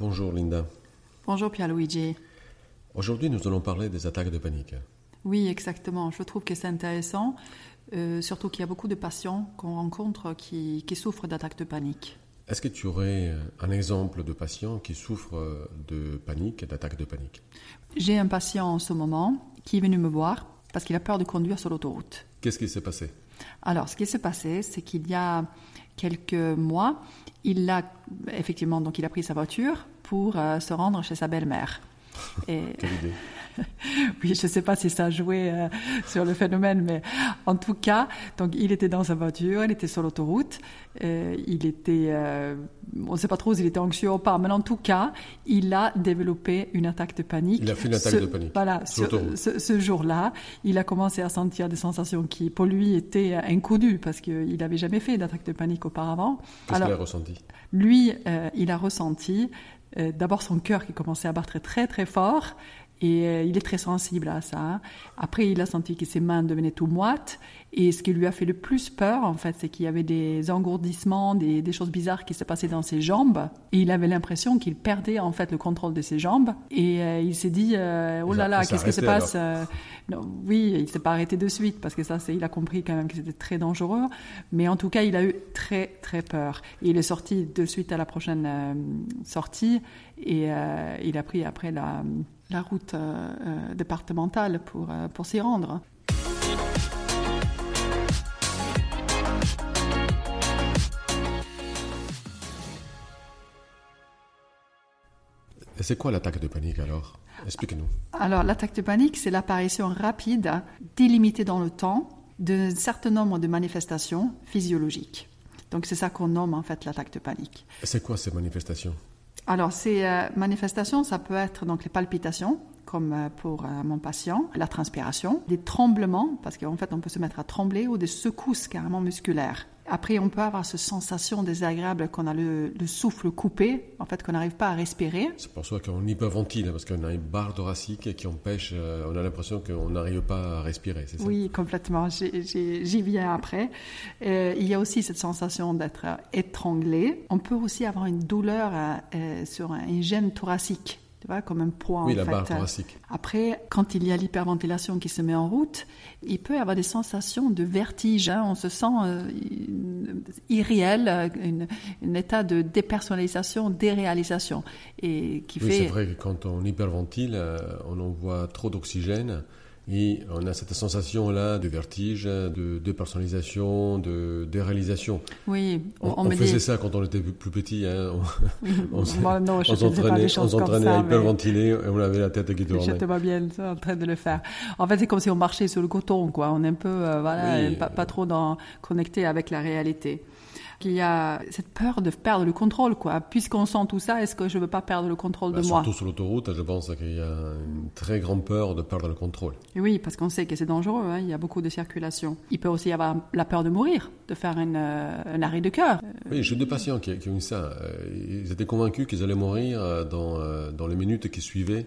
Bonjour Linda. Bonjour Pierluigi. Aujourd'hui, nous allons parler des attaques de panique. Oui, exactement. Je trouve que c'est intéressant, euh, surtout qu'il y a beaucoup de patients qu'on rencontre qui, qui souffrent d'attaques de panique. Est-ce que tu aurais un exemple de patient qui souffre de panique, d'attaque de panique? J'ai un patient en ce moment qui est venu me voir parce qu'il a peur de conduire sur l'autoroute. Qu'est-ce qui s'est passé? Alors, ce qui s'est passé, c'est qu'il y a quelques mois, il a effectivement donc il a pris sa voiture pour euh, se rendre chez sa belle-mère. Et... Quelle idée oui, je ne sais pas si ça a joué euh, sur le phénomène, mais en tout cas, donc il était dans sa voiture, il était sur l'autoroute, euh, il était, euh, on ne sait pas trop s'il était anxieux ou pas, mais en tout cas, il a développé une attaque de panique. Il a fait une attaque ce, de panique. Voilà, sur ce, ce jour-là, il a commencé à sentir des sensations qui, pour lui, étaient inconnues parce qu'il n'avait jamais fait d'attaque de panique auparavant. Qu'est-ce qu'il a ressenti? Lui, il a ressenti d'abord son cœur qui commençait à battre très très fort et euh, il est très sensible à ça. Après, il a senti que ses mains devenaient tout moites. Et ce qui lui a fait le plus peur, en fait, c'est qu'il y avait des engourdissements, des, des, choses bizarres qui se passaient dans ses jambes. Et il avait l'impression qu'il perdait, en fait, le contrôle de ses jambes. Et euh, il s'est dit, euh, oh là là, qu'est-ce qui se passe euh, non, Oui, il s'est pas arrêté de suite, parce que ça, il a compris quand même que c'était très dangereux. Mais en tout cas, il a eu très, très peur. Et il est sorti de suite à la prochaine euh, sortie. Et il a pris après la la route départementale pour, pour s'y rendre. Et c'est quoi l'attaque de panique alors? Explique-nous. Alors l'attaque de panique, c'est l'apparition rapide, délimitée dans le temps, d'un certain nombre de manifestations physiologiques. Donc c'est ça qu'on nomme en fait l'attaque de panique. C'est quoi ces manifestations? Alors, ces euh, manifestations, ça peut être donc les palpitations, comme euh, pour euh, mon patient, la transpiration, des tremblements, parce qu'en fait, on peut se mettre à trembler, ou des secousses carrément musculaires. Après, on peut avoir cette sensation désagréable qu'on a le, le, souffle coupé, en fait, qu'on n'arrive pas à respirer. C'est pour ça qu'on hyperventile, parce qu'on a une barre thoracique qui empêche, on a l'impression qu'on n'arrive pas à respirer, c'est ça? Oui, complètement. J'y viens après. Euh, il y a aussi cette sensation d'être étranglé. On peut aussi avoir une douleur euh, sur une gêne thoracique tu vois, comme un poids. Oui, en la fait. barre thoracique. Après, quand il y a l'hyperventilation qui se met en route, il peut y avoir des sensations de vertige. Hein. On se sent euh, irréel, un état de dépersonnalisation, déréalisation. Et qui oui, fait... c'est vrai que quand on hyperventile, on envoie trop d'oxygène. Et on a cette sensation-là de vertige, de dépersonnalisation, de déréalisation. Oui, on, on, on faisait dit... ça quand on était plus petit. Hein. On, oui, on, s'entraînait à hyperventiler et on avait la tête qui tournait. Je te vois bien en train de le faire. En fait, c'est comme si on marchait sur le coton, quoi. On est un peu, euh, voilà, Oui. pas, pas trop dans, connecté avec la réalité. Il y a cette peur de perdre le contrôle, quoi. Puisqu'on sent tout ça, est-ce que je veux pas perdre le contrôle Bah, de moi? surtout sur l'autoroute, je pense qu'il y a une très grande peur de perdre le contrôle. Et oui, parce qu'on sait que c'est dangereux, hein, il y a beaucoup de circulation. Il peut aussi y avoir la peur de mourir, de faire une, euh, un arrêt de cœur. Oui, j'ai deux patients qui, qui ont eu ça. Euh, Ils étaient convaincus qu'ils allaient mourir euh, dans, dans les minutes qui suivaient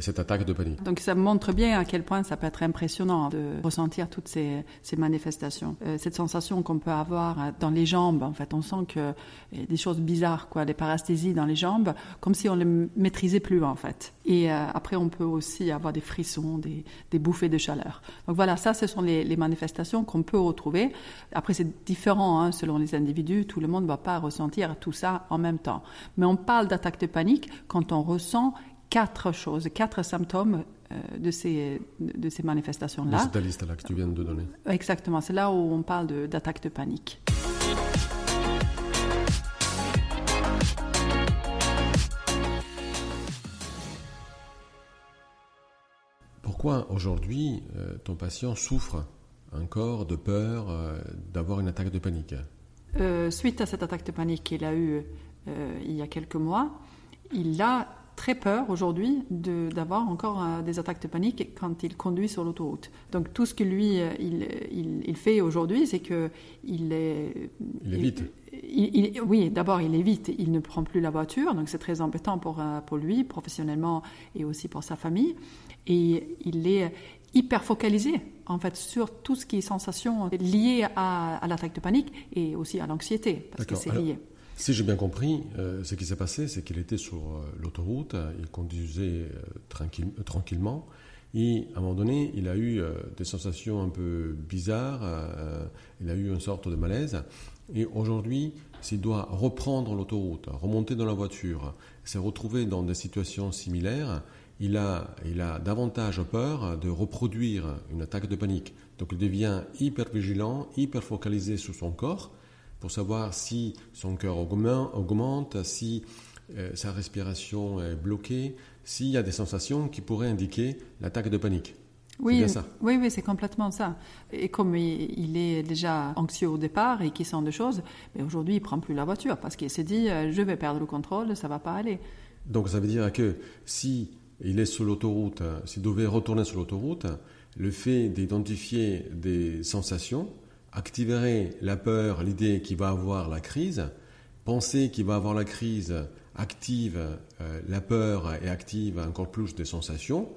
cette attaque de panique. Donc ça montre bien à quel point ça peut être impressionnant de ressentir toutes ces, manifestations. Euh, cette sensation qu'on peut avoir euh, dans les jambes, en fait, on sent que des choses bizarres, quoi, des parasthésies dans les jambes, comme si on les maîtrisait plus, en fait. Et euh, après, on peut aussi avoir des frissons, des, bouffées de chaleur. Donc voilà, ça, ce sont les, les manifestations qu'on peut retrouver. Après, c'est différent hein, selon les individus. Tout le monde ne va pas ressentir tout ça en même temps. Mais on parle d'attaque de panique quand on ressent quatre choses, quatre symptômes euh, de ces, de ces manifestations-là. C'est ta liste là que tu viens de donner. Exactement, c'est là où on parle d'attaque de, de, panique. Pourquoi aujourd'hui euh, ton patient souffre encore de peur euh, d'avoir une attaque de panique? Euh, Suite à cette attaque de panique qu'il a eue euh, il y a quelques mois, il a très peur aujourd'hui d'avoir encore euh, des attaques de panique quand il conduit sur l'autoroute. Donc tout ce que lui euh, il, il, il fait aujourd'hui, c'est que il est il évite. Il, il, oui, d'abord il évite, il ne prend plus la voiture, donc c'est très embêtant pour euh, pour lui professionnellement et aussi pour sa famille. Et il est hyper focalisé en fait sur tout ce qui est sensation liée à, à l'attaque de panique et aussi à l'anxiété parce que c'est lié. Si j'ai bien compris, euh, ce qui s'est passé, c'est qu'il était sur euh, l'autoroute, il conduisait tranquillement, et à un moment donné, il a eu des sensations un peu bizarres, il a eu une sorte de malaise, et aujourd'hui, s'il doit reprendre l'autoroute, remonter dans la voiture, se retrouver dans des situations similaires, il a, il a davantage peur de reproduire une attaque de panique. Donc il devient hyper vigilant, hyper focalisé sur son corps pour savoir si son cœur augmente, si euh, sa respiration est bloquée, s'il y a des sensations qui pourraient indiquer l'attaque de panique. Oui, oui, oui, c'est complètement ça. Et comme il, est déjà anxieux au départ et qu'il sent des choses, mais aujourd'hui il prend plus la voiture parce qu'il s'est dit euh, je vais perdre le contrôle, ça va pas aller. Donc ça veut dire que si il est sur l'autoroute, s'il devait retourner sur l'autoroute, le fait d'identifier des sensations activerait la peur, l'idée qu'il va avoir la crise, penser qu'il va avoir la crise active euh, la peur et active encore plus des sensations.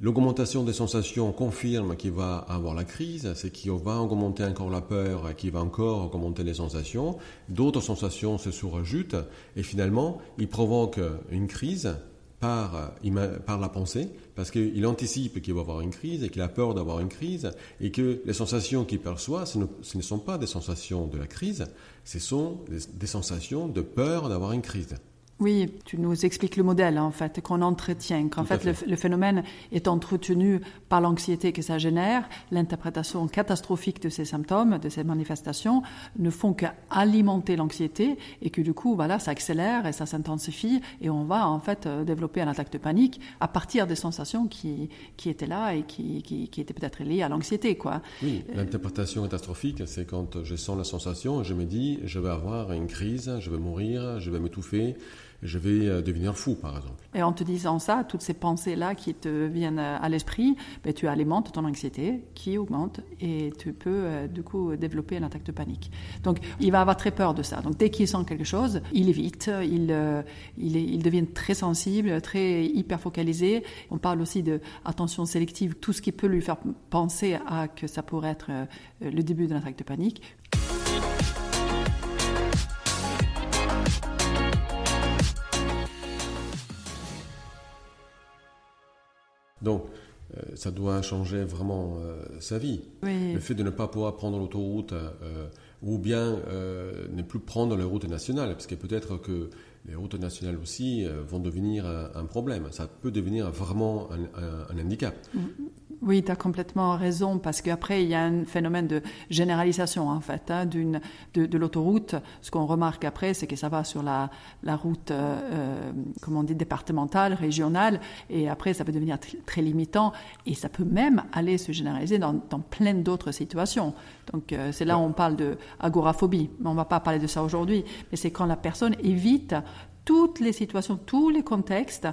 L'augmentation des sensations confirme qu'il va avoir la crise, c'est qu'il va augmenter encore la peur, qu'il va encore augmenter les sensations. D'autres sensations se surajoutent et finalement, il provoque une crise par, euh, par la pensée, parce qu'il anticipe qu'il va avoir une crise et qu'il a peur d'avoir une crise, et que les sensations qu'il perçoit, ce ne, sont pas des sensations de la crise, ce sont des sensations de peur d'avoir une crise. Oui, tu nous expliques le modèle en fait qu'on entretient, qu'en fait, Le, phénomène est entretenu par l'anxiété que ça génère, l'interprétation catastrophique de ces symptômes, de ces manifestations, ne font qu'alimenter l'anxiété et que du coup, voilà, ça accélère et ça s'intensifie et on va en fait euh, développer un attaque de panique à partir des sensations qui, qui étaient là et qui, qui, qui étaient peut-être liées à l'anxiété, quoi. Oui, l'interprétation catastrophique, c'est quand je sens la sensation, je me dis, je vais avoir une crise, je vais mourir, je vais m'étouffer je vais euh, devenir fou, par exemple. Et en te disant ça, toutes ces pensées-là qui te viennent euh, à l'esprit, ben, tu alimentes ton anxiété qui augmente et tu peux euh, du coup développer une attaque de panique. Donc il va avoir très peur de ça. Donc dès qu'il sent quelque chose, il évite, il, il, devient très sensible, très hyper focalisé. On parle aussi de attention sélective, tout ce qui peut lui faire penser à que ça pourrait être le début d'une attaque de panique. Donc, euh, ça doit changer vraiment euh, sa vie. Le fait de ne pas pouvoir prendre l'autoroute euh, ou bien ne plus prendre les routes nationales, parce que peut-être que les routes nationales aussi vont devenir un, problème. Ça peut devenir vraiment un, handicap. Mm-hmm. Oui, tu as complètement raison, parce qu'après, il y a un phénomène de généralisation, en fait, hein, de, l'autoroute. Ce qu'on remarque après, c'est que ça va sur la, la route, euh, euh comment on dit, départementale, régionale, et après, ça peut devenir très limitant, et ça peut même aller se généraliser dans, plein d'autres situations. Donc, euh, c'est là où on parle de agoraphobie. Mais on va pas parler de ça aujourd'hui, mais c'est quand la personne évite toutes les situations, tous les contextes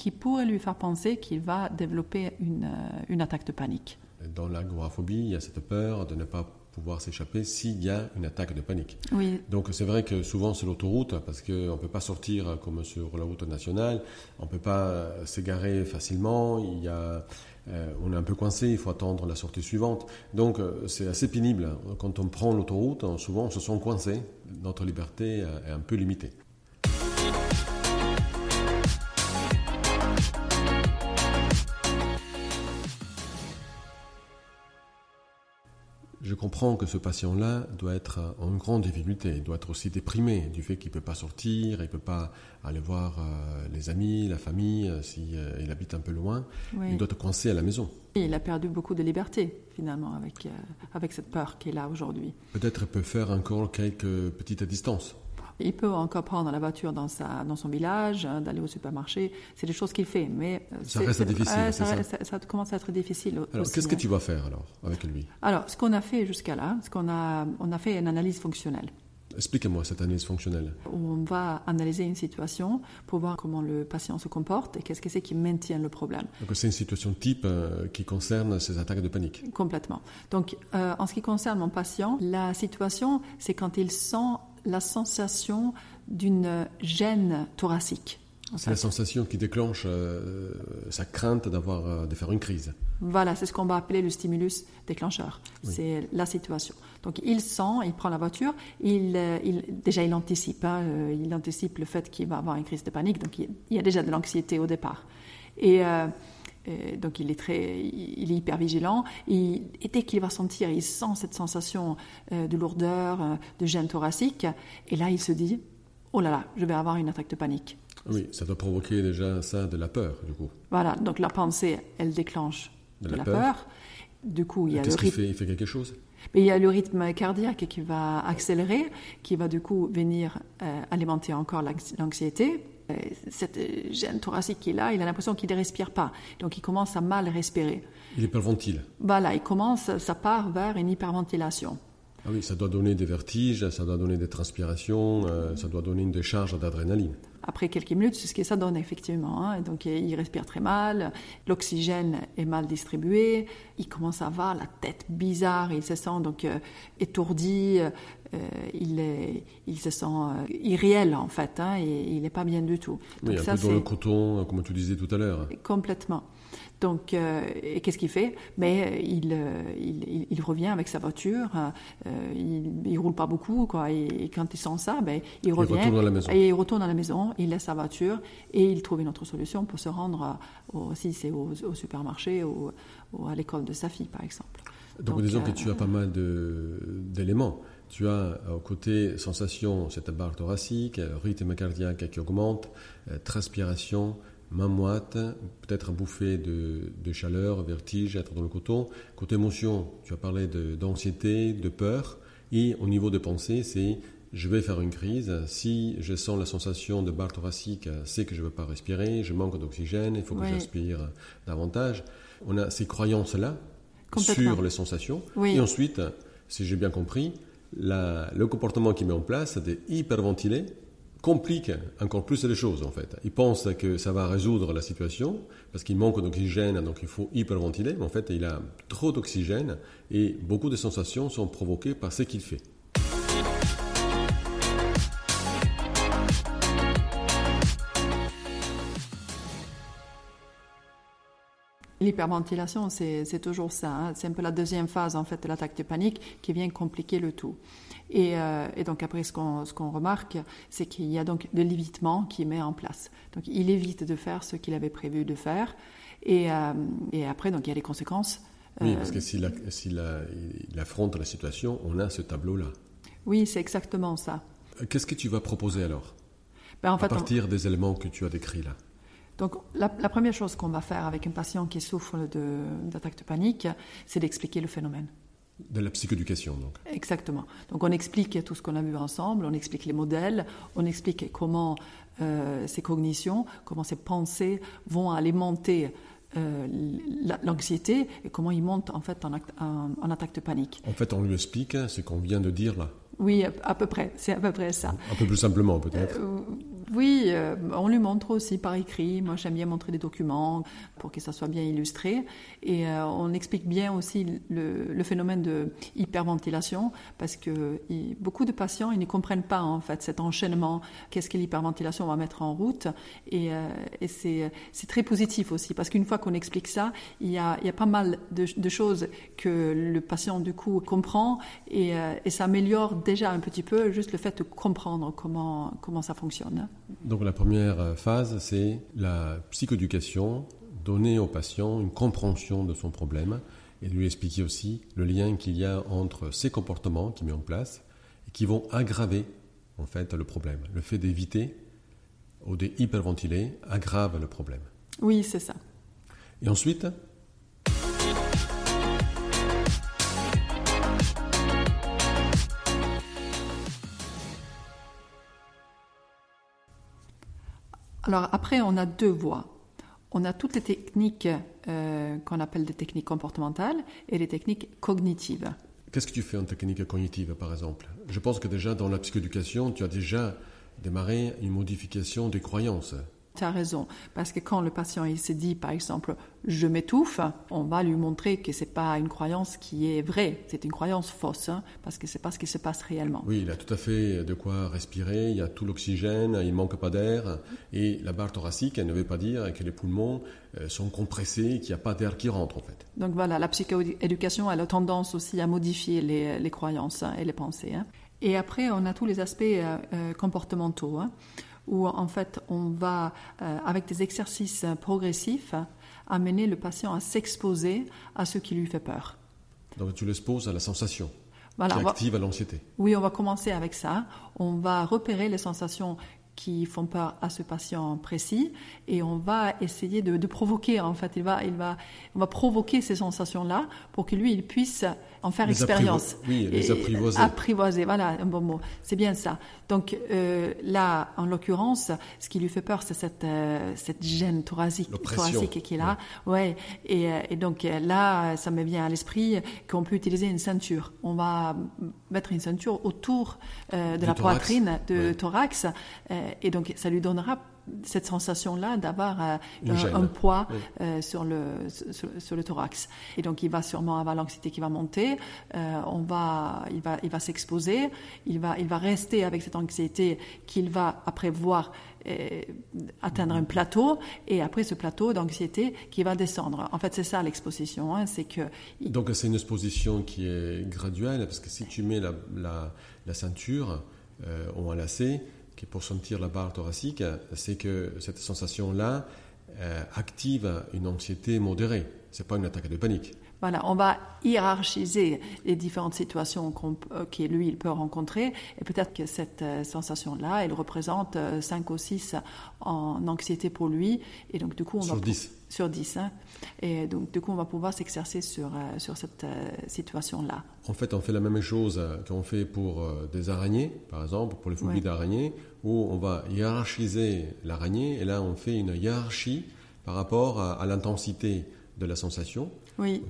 qui pourrait lui faire penser qu'il va développer une, euh, une attaque de panique. Dans l'agoraphobie, il y a cette peur de ne pas pouvoir s'échapper s'il y a une attaque de panique. Oui. Donc c'est vrai que souvent c'est l'autoroute parce qu'on ne peut pas sortir comme sur la route nationale, on ne peut pas euh, s'égarer facilement, il y a, euh, on est un peu coincé, il faut attendre la sortie suivante. Donc c'est assez pénible. Quand on prend l'autoroute, souvent on se sent coincé, notre liberté est un peu limitée. Je comprends que ce patient-là doit être en grande difficulté, il doit être aussi déprimé du fait qu'il ne peut pas sortir, il ne peut pas aller voir euh, les amis, la famille, s'il euh, si, euh, habite un peu loin. Il doit être coincé à la maison. Il a perdu beaucoup de liberté finalement avec, avec cette peur qu'il a aujourd'hui. Peut-être peut faire encore quelques petites distances. Il peut encore prendre la voiture dans, sa, dans son village, hein, d'aller au supermarché. C'est des choses qu'il fait, mais euh, ça reste difficile. ça, commence à être difficile. Alors, qu'est-ce que tu vas faire alors avec lui? Alors, ce qu'on a fait jusqu'à là, ce qu'on a, on a fait une analyse fonctionnelle. Expliquez-moi cette analyse fonctionnelle. On va analyser une situation pour voir comment le patient se comporte et qu'est-ce que c'est qui maintient le problème. Donc c'est une situation type euh, qui concerne ces attaques de panique. Complètement. Donc euh, en ce qui concerne mon patient, la situation c'est quand il sent la sensation d'une gêne thoracique. C'est la sensation qui déclenche euh, sa crainte d'avoir euh, de faire une crise. Voilà, c'est ce qu'on va appeler le stimulus déclencheur. C'est la situation. Donc il sent, il prend la voiture, il, euh, il déjà il anticipe, hein, il anticipe le fait qu'il va avoir une crise de panique. Donc il, y a déjà de l'anxiété au départ. Et, donc il est très, il est hyper vigilant. Et, dès qu'il va sentir, il sent cette sensation de lourdeur, de gêne thoracique. Et là, il se dit, oh là là, je vais avoir une attaque de panique. Oui, ça doit provoquer déjà ça de la peur, du coup. Voilà, donc la pensée, elle déclenche de, la, peur. Du coup, il y a Qu'est-ce qu'il fait? Il fait quelque chose? Mais il y a le rythme cardiaque qui va accélérer, qui va du coup venir euh, alimenter encore l'anxiété. Euh, cette gêne thoracique qu'il a, il a l'impression qu'il ne respire pas. Donc il commence à mal respirer. Il hyperventile. Voilà, il commence, ça part vers une hyperventilation. Ah oui, ça doit donner des vertiges, ça doit donner des transpirations, euh, ça doit donner une décharge d'adrénaline. Après quelques minutes, c'est ce que ça donne effectivement. Hein. Donc il respire très mal, l'oxygène est mal distribué, il commence à avoir la tête bizarre, il se sent donc euh, étourdi, euh, il, est, il se sent irréel en fait, hein, et il n'est pas bien du tout. Donc, oui, un peu dans le coton, comme tu disais tout à l'heure. Complètement. Donc, euh, qu'est-ce qu'il fait? Mais euh, il, euh, il, il, revient avec sa voiture. il, ne roule pas beaucoup, quoi. Et, quand il sent ça, ben, il revient. Il retourne à la maison. Et il retourne à la maison. Il laisse sa voiture et il trouve une autre solution pour se rendre, au, si c'est au, supermarché ou, à l'école de sa fille, par exemple. Donc, disons que tu as pas mal d'éléments. Tu as au côté sensation, cette barre thoracique, rythme cardiaque qui augmente, transpiration, main moite, peut-être un bouffé de, chaleur, vertige, être dans le coton. Côté émotion, tu as parlé d'anxiété, de, peur. Et au niveau de pensée, c'est je vais faire une crise. Si je sens la sensation de barre thoracique, c'est que je ne veux pas respirer, je manque d'oxygène, il faut que j'aspire davantage. On a ces croyances-là sur les sensations. Et ensuite, si j'ai bien compris, le comportement qui met en place, d'hyperventiler complique encore plus les choses en fait. Il pense que ça va résoudre la situation parce qu'il manque d'oxygène, donc il faut hyperventiler, mais en fait il a trop d'oxygène et beaucoup de sensations sont provoquées par ce qu'il fait. L'hyperventilation, c'est toujours ça. Hein. C'est un peu la deuxième phase en fait de l'attaque de panique qui vient compliquer le tout. Et, euh, donc après, ce qu'on remarque, c'est qu'il y a donc de l'évitement qui met en place. Donc il évite de faire ce qu'il avait prévu de faire. Et, euh, après, donc il y a les conséquences. Oui, parce que s'il affronte la situation, on a ce tableau-là. Oui, c'est exactement ça. Qu'est-ce que tu vas proposer alors? Ben, en fait, À partir des éléments que tu as décrits là donc, la, première chose qu'on va faire avec un patient qui souffre d'attaque de, panique, c'est d'expliquer le phénomène. De la psychoéducation, donc. Exactement. Donc, on explique tout ce qu'on a vu ensemble, on explique les modèles, on explique comment euh, ces cognitions, comment ces pensées vont alimenter euh, l'anxiété et comment ils montent en fait en, en, attaque de panique. En fait, on lui explique ce qu'on vient de dire là. Oui, à peu près, c'est à peu près ça. Un peu plus simplement peut-être. Euh, oui, euh, on lui montre aussi par écrit. Moi, j'aime bien montrer des documents pour que ça soit bien illustré. Et euh, on explique bien aussi le, phénomène de hyperventilation parce que beaucoup de patients, ils ne comprennent pas en fait cet enchaînement. Qu'est-ce que l'hyperventilation va mettre en route? Et, euh, c'est très positif aussi parce qu'une fois qu'on explique ça, il y, a, pas mal de, choses que le patient du coup comprend et, et ça améliore déjà un petit peu juste le fait de comprendre comment, comment ça fonctionne. Donc la première phase, c'est la psychoéducation, donner au patient une compréhension de son problème et lui expliquer aussi le lien qu'il y a entre ces comportements qu'il met en place et qui vont aggraver en fait le problème. Le fait d'éviter ou d'hyperventiler aggrave le problème. Oui, c'est ça. Et ensuite, Alors après, on a deux voies. On a toutes les techniques euh, qu'on appelle des techniques comportementales et les techniques cognitives. Qu'est-ce que tu fais en technique cognitive, par exemple? Je pense que déjà dans la psychoéducation, tu as déjà démarré une modification des croyances. Tu as raison, parce que quand le patient il se dit par exemple je m'étouffe, on va lui montrer que c'est pas une croyance qui est vraie, c'est une croyance fausse, hein, parce que c'est pas ce qui se passe réellement. Oui, il a tout à fait de quoi respirer, il y a tout l'oxygène, il manque pas d'air, et la barre thoracique, elle ne veut pas dire que les poumons euh, sont compressés, qu'il n'y a pas d'air qui rentre en fait. Donc voilà, la psychoéducation elle a tendance aussi à modifier les, croyances hein, et les pensées. Hein. Et après, on a tous les aspects euh, euh, comportementaux où en fait on va, euh, avec des exercices progressifs, amener le patient à s'exposer à ce qui lui fait peur. Donc tu l'exposes à la sensation qui active à l'anxiété. Oui, on va commencer avec ça. On va repérer les sensations qui font peur à ce patient précis et on va essayer de, provoquer en fait. Il va il va on va provoquer ces sensations là pour que lui il puisse en faire expérience. oui les apprivoiser. apprivoiser voilà un bon mot. C'est bien ça. Donc euh, là en l'occurrence ce qui lui fait peur c'est cette euh, cette gêne thoracique thoracique qu'il a ouais, Et, euh, et, donc là ça me vient à l'esprit qu'on peut utiliser une ceinture. On va mettre une ceinture autour de la poitrine de thorax et donc ça lui donnera cette sensation-là d'avoir euh, un, poids euh, sur, le, sur, le thorax. Et donc, il va sûrement avoir l'anxiété qui va monter, euh, on va, il va, il va s'exposer, il va, il va rester avec cette anxiété qu'il va après voir atteindre un plateau et après ce plateau d'anxiété qui va descendre. En fait, c'est ça l'exposition. Hein, c'est que donc c'est une exposition qui est graduelle parce que si tu mets la, la, la ceinture un lacet, pour sentir la barre thoracique, c'est que cette sensation-là euh, active une anxiété modérée. Ce n'est pas une attaque de panique. Voilà, on va hiérarchiser les différentes situations euh, que lui il peut rencontrer et peut-être que cette euh, sensation-là, elle représente 5 ou 6 en anxiété pour lui et donc du coup on sur va 10. sur 10 hein, et donc du coup on va pouvoir s'exercer sur sur cette situation-là. En fait, on fait la même chose qu'on fait pour des araignées, par exemple, pour les phobies d'araignées où on va hiérarchiser l'araignée, et là on fait une hiérarchie par rapport à, l'intensité de la sensation. Oui.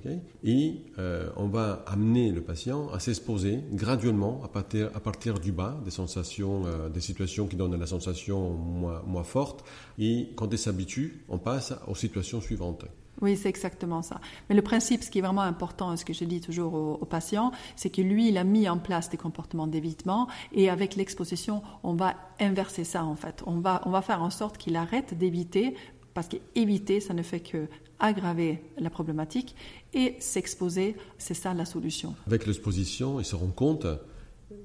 et euh, on va amener le patient à s'exposer graduellement à partir, à partir du bas des sensations, euh, des situations qui donnent la sensation moins, moins forte. Et quand il s'habitue, on passe aux situations suivantes. Oui, c'est exactement ça. Mais le principe, ce qui est vraiment important, ce que je dis toujours aux, patients, c'est que lui, il a mis en place des comportements d'évitement et avec l'exposition, on va inverser ça en fait. On va, on va faire en sorte qu'il arrête d'éviter parce qu'éviter, ça ne fait que aggraver la problématique et s'exposer, c'est ça la solution. Avec l'exposition, il se rend compte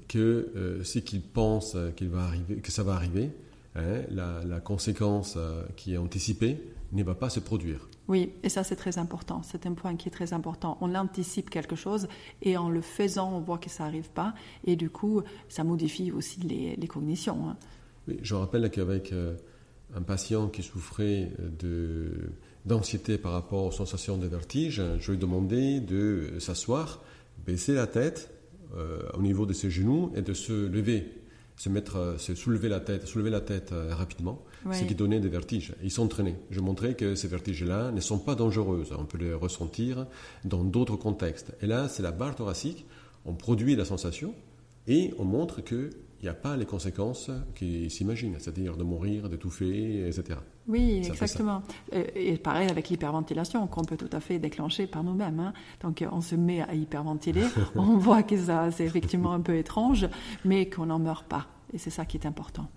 que euh, ce qu'il pense qu'il va arriver, que ça va arriver, hein, la, la, conséquence euh, qui est anticipée ne va pas se produire. Oui, et ça c'est très important. C'est un point qui est très important. On anticipe quelque chose et en le faisant, on voit que ça n'arrive pas. Et du coup, ça modifie aussi les, cognitions. Hein. je rappelle qu'avec euh, un patient qui souffrait de, d'anxiété par rapport aux sensations de vertige, je lui ai demandé de s'asseoir, baisser la tête euh, au niveau de ses genoux et de se lever se mettre, se soulever la tête, soulever la tête euh, rapidement, ce qui donnait des vertiges. Ils s'entraînaient. Je montrais que ces vertiges-là ne sont pas dangereuses. On peut les ressentir dans d'autres contextes. Et là, c'est la barre thoracique. On produit la sensation et on montre qu'il n'y a pas les conséquences qui s'imaginent, c'est-à-dire de mourir, d'étouffer, etc. Oui, exactement. Et, pareil avec l'hyperventilation, qu'on peut tout à fait déclencher par nous-mêmes. Hein. Donc on se met à hyperventiler, on voit que ça, c'est effectivement un peu étrange, mais qu'on n'en meurt pas. Et c'est ça qui est important.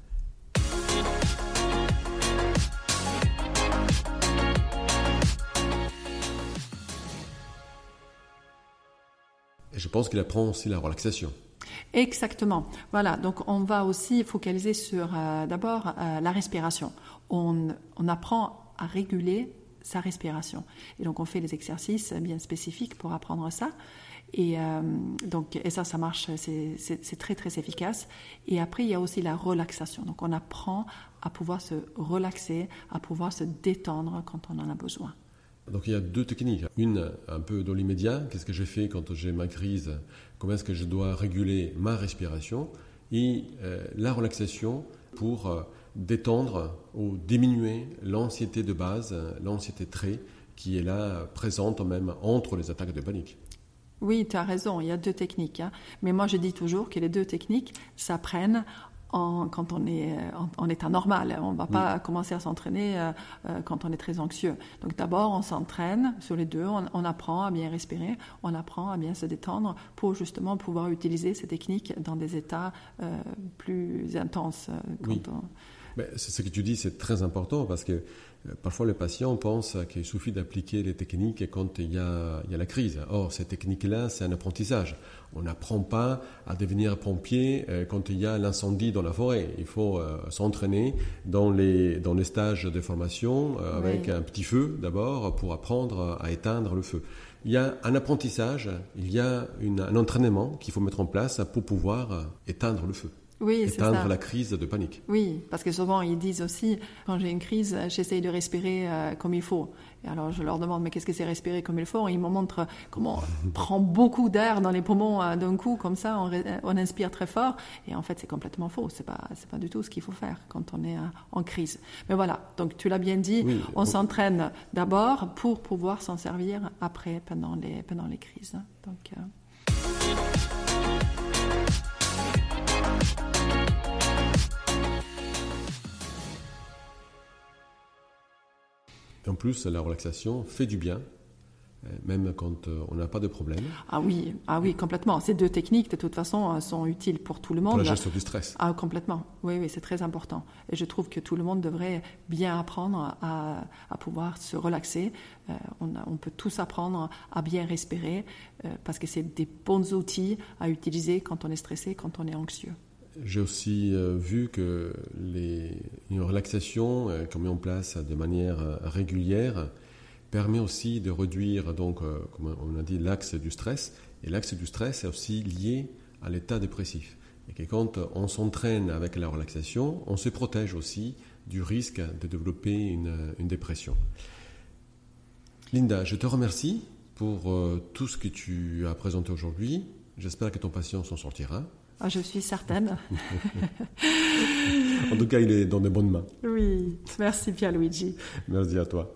Et je pense qu'il apprend aussi la relaxation. Exactement. Voilà, donc on va aussi focaliser sur euh, d'abord euh, la respiration. On, apprend à réguler sa respiration. Et donc on fait des exercices bien spécifiques pour apprendre ça. Et, euh, donc, et ça, ça marche, c'est très très efficace. Et après, il y a aussi la relaxation. Donc on apprend à pouvoir se relaxer, à pouvoir se détendre quand on en a besoin. Donc il y a deux techniques. Une un peu dans l'immédiat, qu'est-ce que je fais quand j'ai ma crise, comment est-ce que je dois réguler ma respiration, et euh, la relaxation pour euh, détendre ou diminuer l'anxiété de base, l'anxiété trait qui est là présente même entre les attaques de panique. Oui, tu as raison, il y a deux techniques. Hein. Mais moi, je dis toujours que les deux techniques s'apprennent quand on est en, état normal. On ne va pas commencer à s'entraîner quand on est très anxieux. Donc d'abord, on s'entraîne sur les deux, on, apprend à bien respirer, on apprend à bien se détendre pour justement pouvoir utiliser ces techniques dans des états plus intenses. C'est ce que tu dis, c'est très important parce que euh, parfois les patients pensent qu'il suffit d'appliquer les techniques quand il y, a, il y a la crise. Or, ces techniques-là, c'est un apprentissage. On n'apprend pas à devenir pompier euh, quand il y a l'incendie dans la forêt. Il faut euh, s'entraîner dans les, dans les stages de formation avec un petit feu d'abord pour apprendre à éteindre le feu. Il y a un apprentissage, il y a un entraînement qu'il faut mettre en place pour pouvoir éteindre le feu oui, éteindre la crise de panique. Oui, parce que souvent ils disent aussi, quand j'ai une crise, j'essaye de respirer euh, comme il faut. Et alors je leur demande, mais qu'est-ce que c'est respirer comme il faut? Ils me montrent comment on prend beaucoup d'air dans les poumons euh, d'un coup, comme ça, on, inspire très fort. Et en fait, c'est complètement faux. C'est pas, c'est pas du tout ce qu'il faut faire quand on est euh, en crise. Mais voilà. Donc tu l'as bien dit, on s'entraîne d'abord pour pouvoir s'en servir après, pendant les, pendant les crises. Donc. Plus, la relaxation fait du bien, euh, même quand euh, on n'a pas de problème. Ah oui, ah oui, complètement. Ces deux techniques, de toute façon, euh, sont utiles pour tout le monde. Pour la gestion du stress. Ah, complètement. Oui, oui, c'est très important. Et je trouve que tout le monde devrait bien apprendre à, pouvoir se relaxer. on, peut tous apprendre à bien respirer parce que c'est des bons outils à utiliser quand on est stressé, quand on est anxieux. J'ai aussi euh, vu que les, une relaxation euh, qu'on met en place de manière euh, régulière permet aussi de réduire, donc, comme on a dit, l'axe du stress. Et l'axe du stress est aussi lié à l'état dépressif. Et quand on s'entraîne avec la relaxation, on se protège aussi du risque de développer une, une dépression. Linda, je te remercie pour tout ce que tu as présenté aujourd'hui. J'espère que ton patient s'en sortira. Ah, je suis certaine. en tout cas, il est dans de bonnes mains. Oui, merci Pierre-Luigi. Merci à toi.